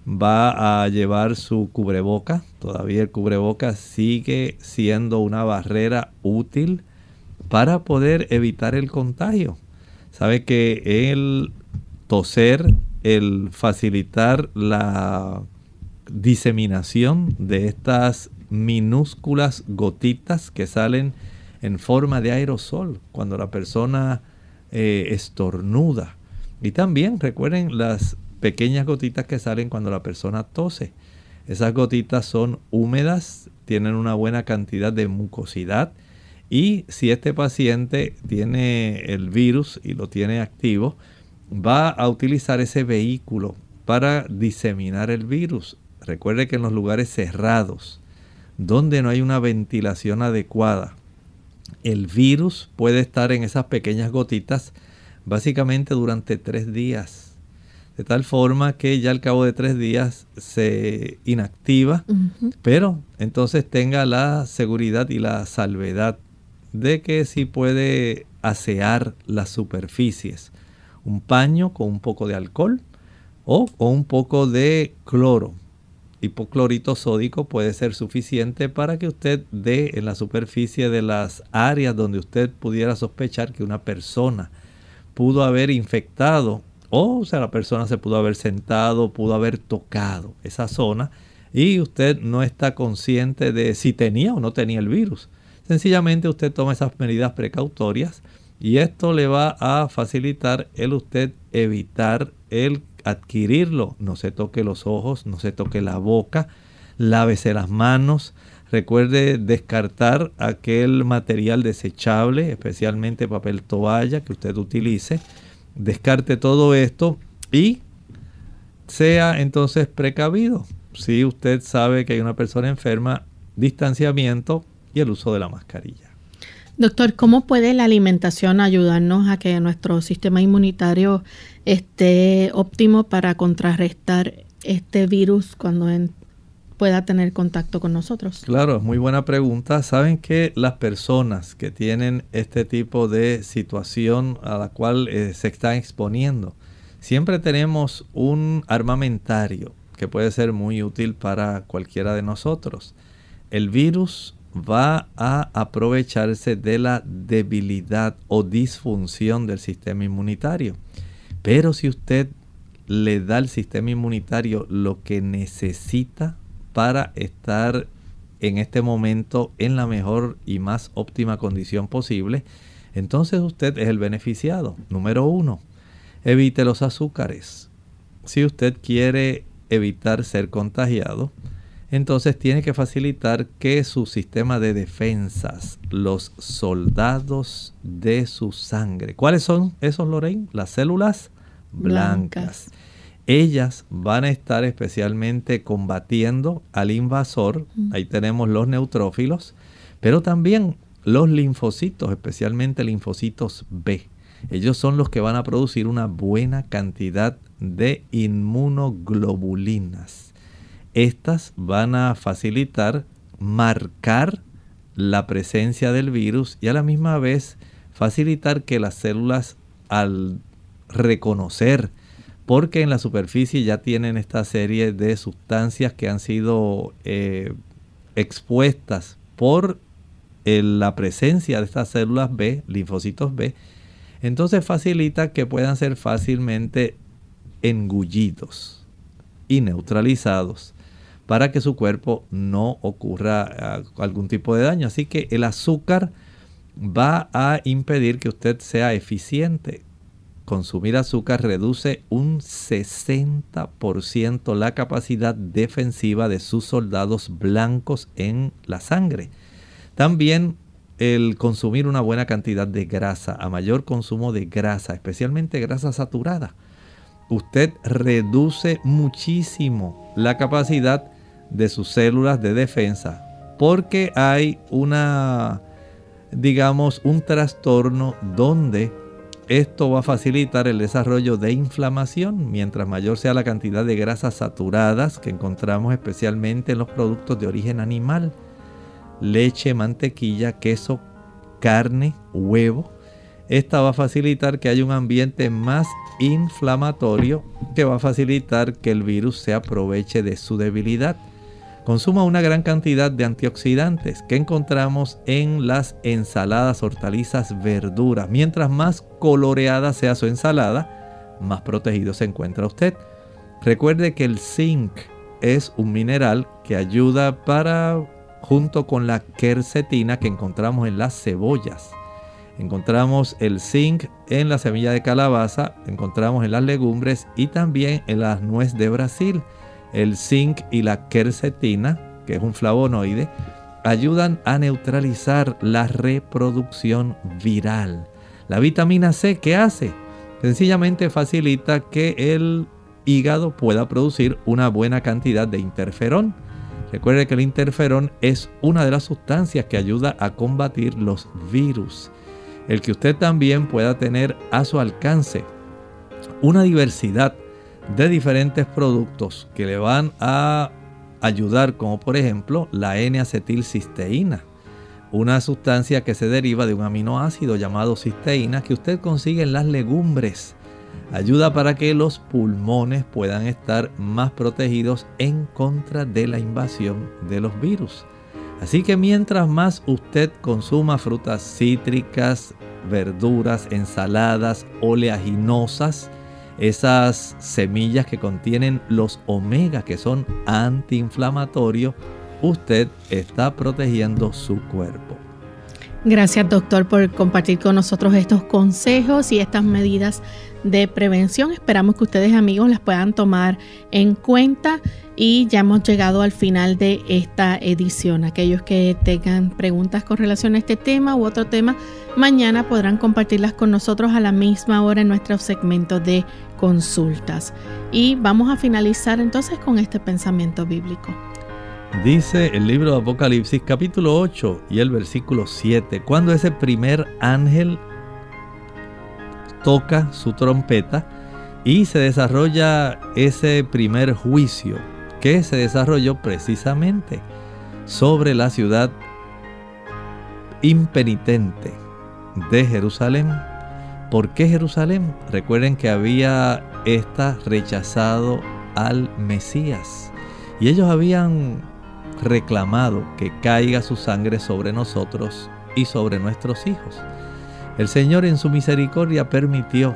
va a llevar su cubreboca. Todavía el cubreboca sigue siendo una barrera útil para poder evitar el contagio. Sabe que el toser, el facilitar la diseminación de estas minúsculas gotitas que salen en forma de aerosol cuando la persona eh, estornuda. Y también recuerden las pequeñas gotitas que salen cuando la persona tose. Esas gotitas son húmedas, tienen una buena cantidad de mucosidad y si este paciente tiene el virus y lo tiene activo, va a utilizar ese vehículo para diseminar el virus. Recuerde que en los lugares cerrados, donde no hay una ventilación adecuada, el virus puede estar en esas pequeñas gotitas básicamente durante tres días de tal forma que ya al cabo de tres días se inactiva, pero entonces tenga la seguridad y la salvedad de que sí puede asear las superficies. Un paño con un poco de alcohol o con un poco de cloro. Hipoclorito sódico puede ser suficiente para que usted dé en la superficie de las áreas donde usted pudiera sospechar que una persona pudo haber infectado o sea, la persona se pudo haber sentado, pudo haber tocado esa zona y usted no está consciente de si tenía o no tenía el virus. Sencillamente usted toma esas medidas precautorias y esto le va a facilitar el usted evitar el adquirirlo. No se toque los ojos, no se toque la boca, lávese las manos. Recuerde descartar aquel material desechable, especialmente papel toalla que usted utilice descarte todo esto y sea entonces precavido. Si usted sabe que hay una persona enferma, distanciamiento y el uso de la mascarilla. Doctor, ¿cómo puede la alimentación ayudarnos a que nuestro sistema inmunitario esté óptimo para contrarrestar este virus cuando pueda tener contacto con nosotros? Claro, muy buena pregunta. Saben que las personas que tienen este tipo de situación a la cual eh, se están exponiendo, siempre tenemos un armamentario que puede ser muy útil para cualquiera de nosotros. El virus va a aprovecharse de la debilidad o disfunción del sistema inmunitario. Pero si usted le da al sistema inmunitario lo que necesita para estar en este momento en la mejor y más óptima condición posible, entonces usted es el beneficiado. Número uno, evite los azúcares. Si usted quiere evitar ser contagiado, entonces tiene que facilitar que su sistema de defensas, los soldados de su sangre, ¿cuáles son esos, Lorraine? Las células blancas ellas van a estar especialmente combatiendo al invasor. Ahí tenemos los neutrófilos, pero también los linfocitos, especialmente linfocitos B. Ellos son los que van a producir una buena cantidad de inmunoglobulinas. Estas van a facilitar marcar la presencia del virus y a la misma vez facilitar que las células al reconocer porque en la superficie ya tienen esta serie de sustancias que han sido eh, expuestas por la presencia de estas células B, linfocitos B, entonces facilita que puedan ser fácilmente engullidos y neutralizados para que su cuerpo no ocurra ah, algún tipo de daño. Así que el azúcar va a impedir que usted sea eficiente consumir azúcar reduce un 60% la capacidad defensiva de sus soldados blancos en la sangre. También el consumir una buena cantidad de grasa, a mayor consumo de grasa, especialmente grasa saturada, usted reduce muchísimo la capacidad de sus células de defensa porque hay una, digamos, un trastorno donde esto va a facilitar el desarrollo de inflamación mientras mayor sea la cantidad de grasas saturadas que encontramos especialmente en los productos de origen animal. Leche, mantequilla, queso, carne, huevo. esta va a facilitar que haya un ambiente más inflamatorio que va a facilitar que el virus se aproveche de su debilidad. Consuma una gran cantidad de antioxidantes que encontramos en las ensaladas, hortalizas, verduras. Mientras más coloreada sea su ensalada, más protegido se encuentra usted. Recuerde que el zinc es un mineral que ayuda para, junto con la quercetina que encontramos en las cebollas. Encontramos el zinc en la semilla de calabaza, encontramos en las legumbres y también en las nuez de Brasil. El zinc y la quercetina, que es un flavonoide, ayudan a neutralizar la reproducción viral. La vitamina C, ¿qué hace? Sencillamente facilita que el hígado pueda producir una buena cantidad de interferón. Recuerde que el interferón es una de las sustancias que ayuda a combatir los virus. El que usted también pueda tener a su alcance una diversidad de diferentes productos que le van a ayudar, como por ejemplo la N-acetilcisteína, una sustancia que se deriva de un aminoácido llamado cisteína que usted consigue en las legumbres. Ayuda para que los pulmones puedan estar más protegidos en contra de la invasión de los virus. Así que mientras más usted consuma frutas cítricas, verduras, ensaladas, oleaginosas, esas semillas que contienen los omega que son antiinflamatorios, usted está protegiendo su cuerpo. Gracias doctor por compartir con nosotros estos consejos y estas medidas de prevención. Esperamos que ustedes amigos las puedan tomar en cuenta y ya hemos llegado al final de esta edición. Aquellos que tengan preguntas con relación a este tema u otro tema, mañana podrán compartirlas con nosotros a la misma hora en nuestro segmento de consultas. Y vamos a finalizar entonces con este pensamiento bíblico. Dice el libro de Apocalipsis capítulo 8 y el versículo 7, cuando ese primer ángel toca su trompeta y se desarrolla ese primer juicio que se desarrolló precisamente sobre la ciudad impenitente de Jerusalén. ¿Por qué Jerusalén? Recuerden que había esta rechazado al Mesías y ellos habían reclamado que caiga su sangre sobre nosotros y sobre nuestros hijos. El Señor en su misericordia permitió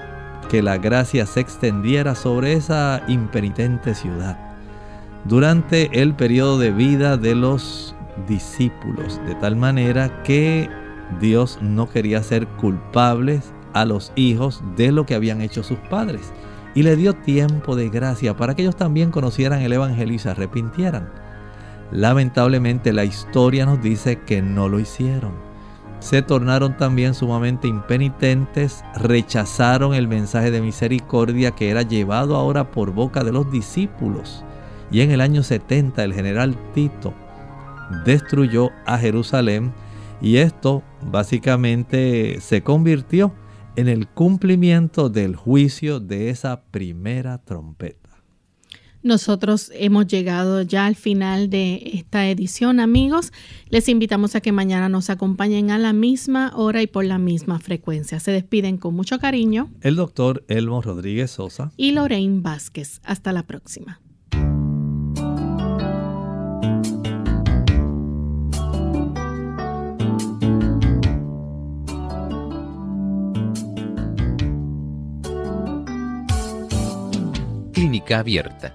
que la gracia se extendiera sobre esa impenitente ciudad durante el periodo de vida de los discípulos, de tal manera que Dios no quería ser culpables a los hijos de lo que habían hecho sus padres y le dio tiempo de gracia para que ellos también conocieran el Evangelio y se arrepintieran. Lamentablemente la historia nos dice que no lo hicieron. Se tornaron también sumamente impenitentes, rechazaron el mensaje de misericordia que era llevado ahora por boca de los discípulos. Y en el año 70 el general Tito destruyó a Jerusalén y esto básicamente se convirtió en el cumplimiento del juicio de esa primera trompeta. Nosotros hemos llegado ya al final de esta edición, amigos. Les invitamos a que mañana nos acompañen a la misma hora y por la misma frecuencia. Se despiden con mucho cariño. El doctor Elmo Rodríguez Sosa. Y Lorraine Vázquez. Hasta la próxima. Clínica abierta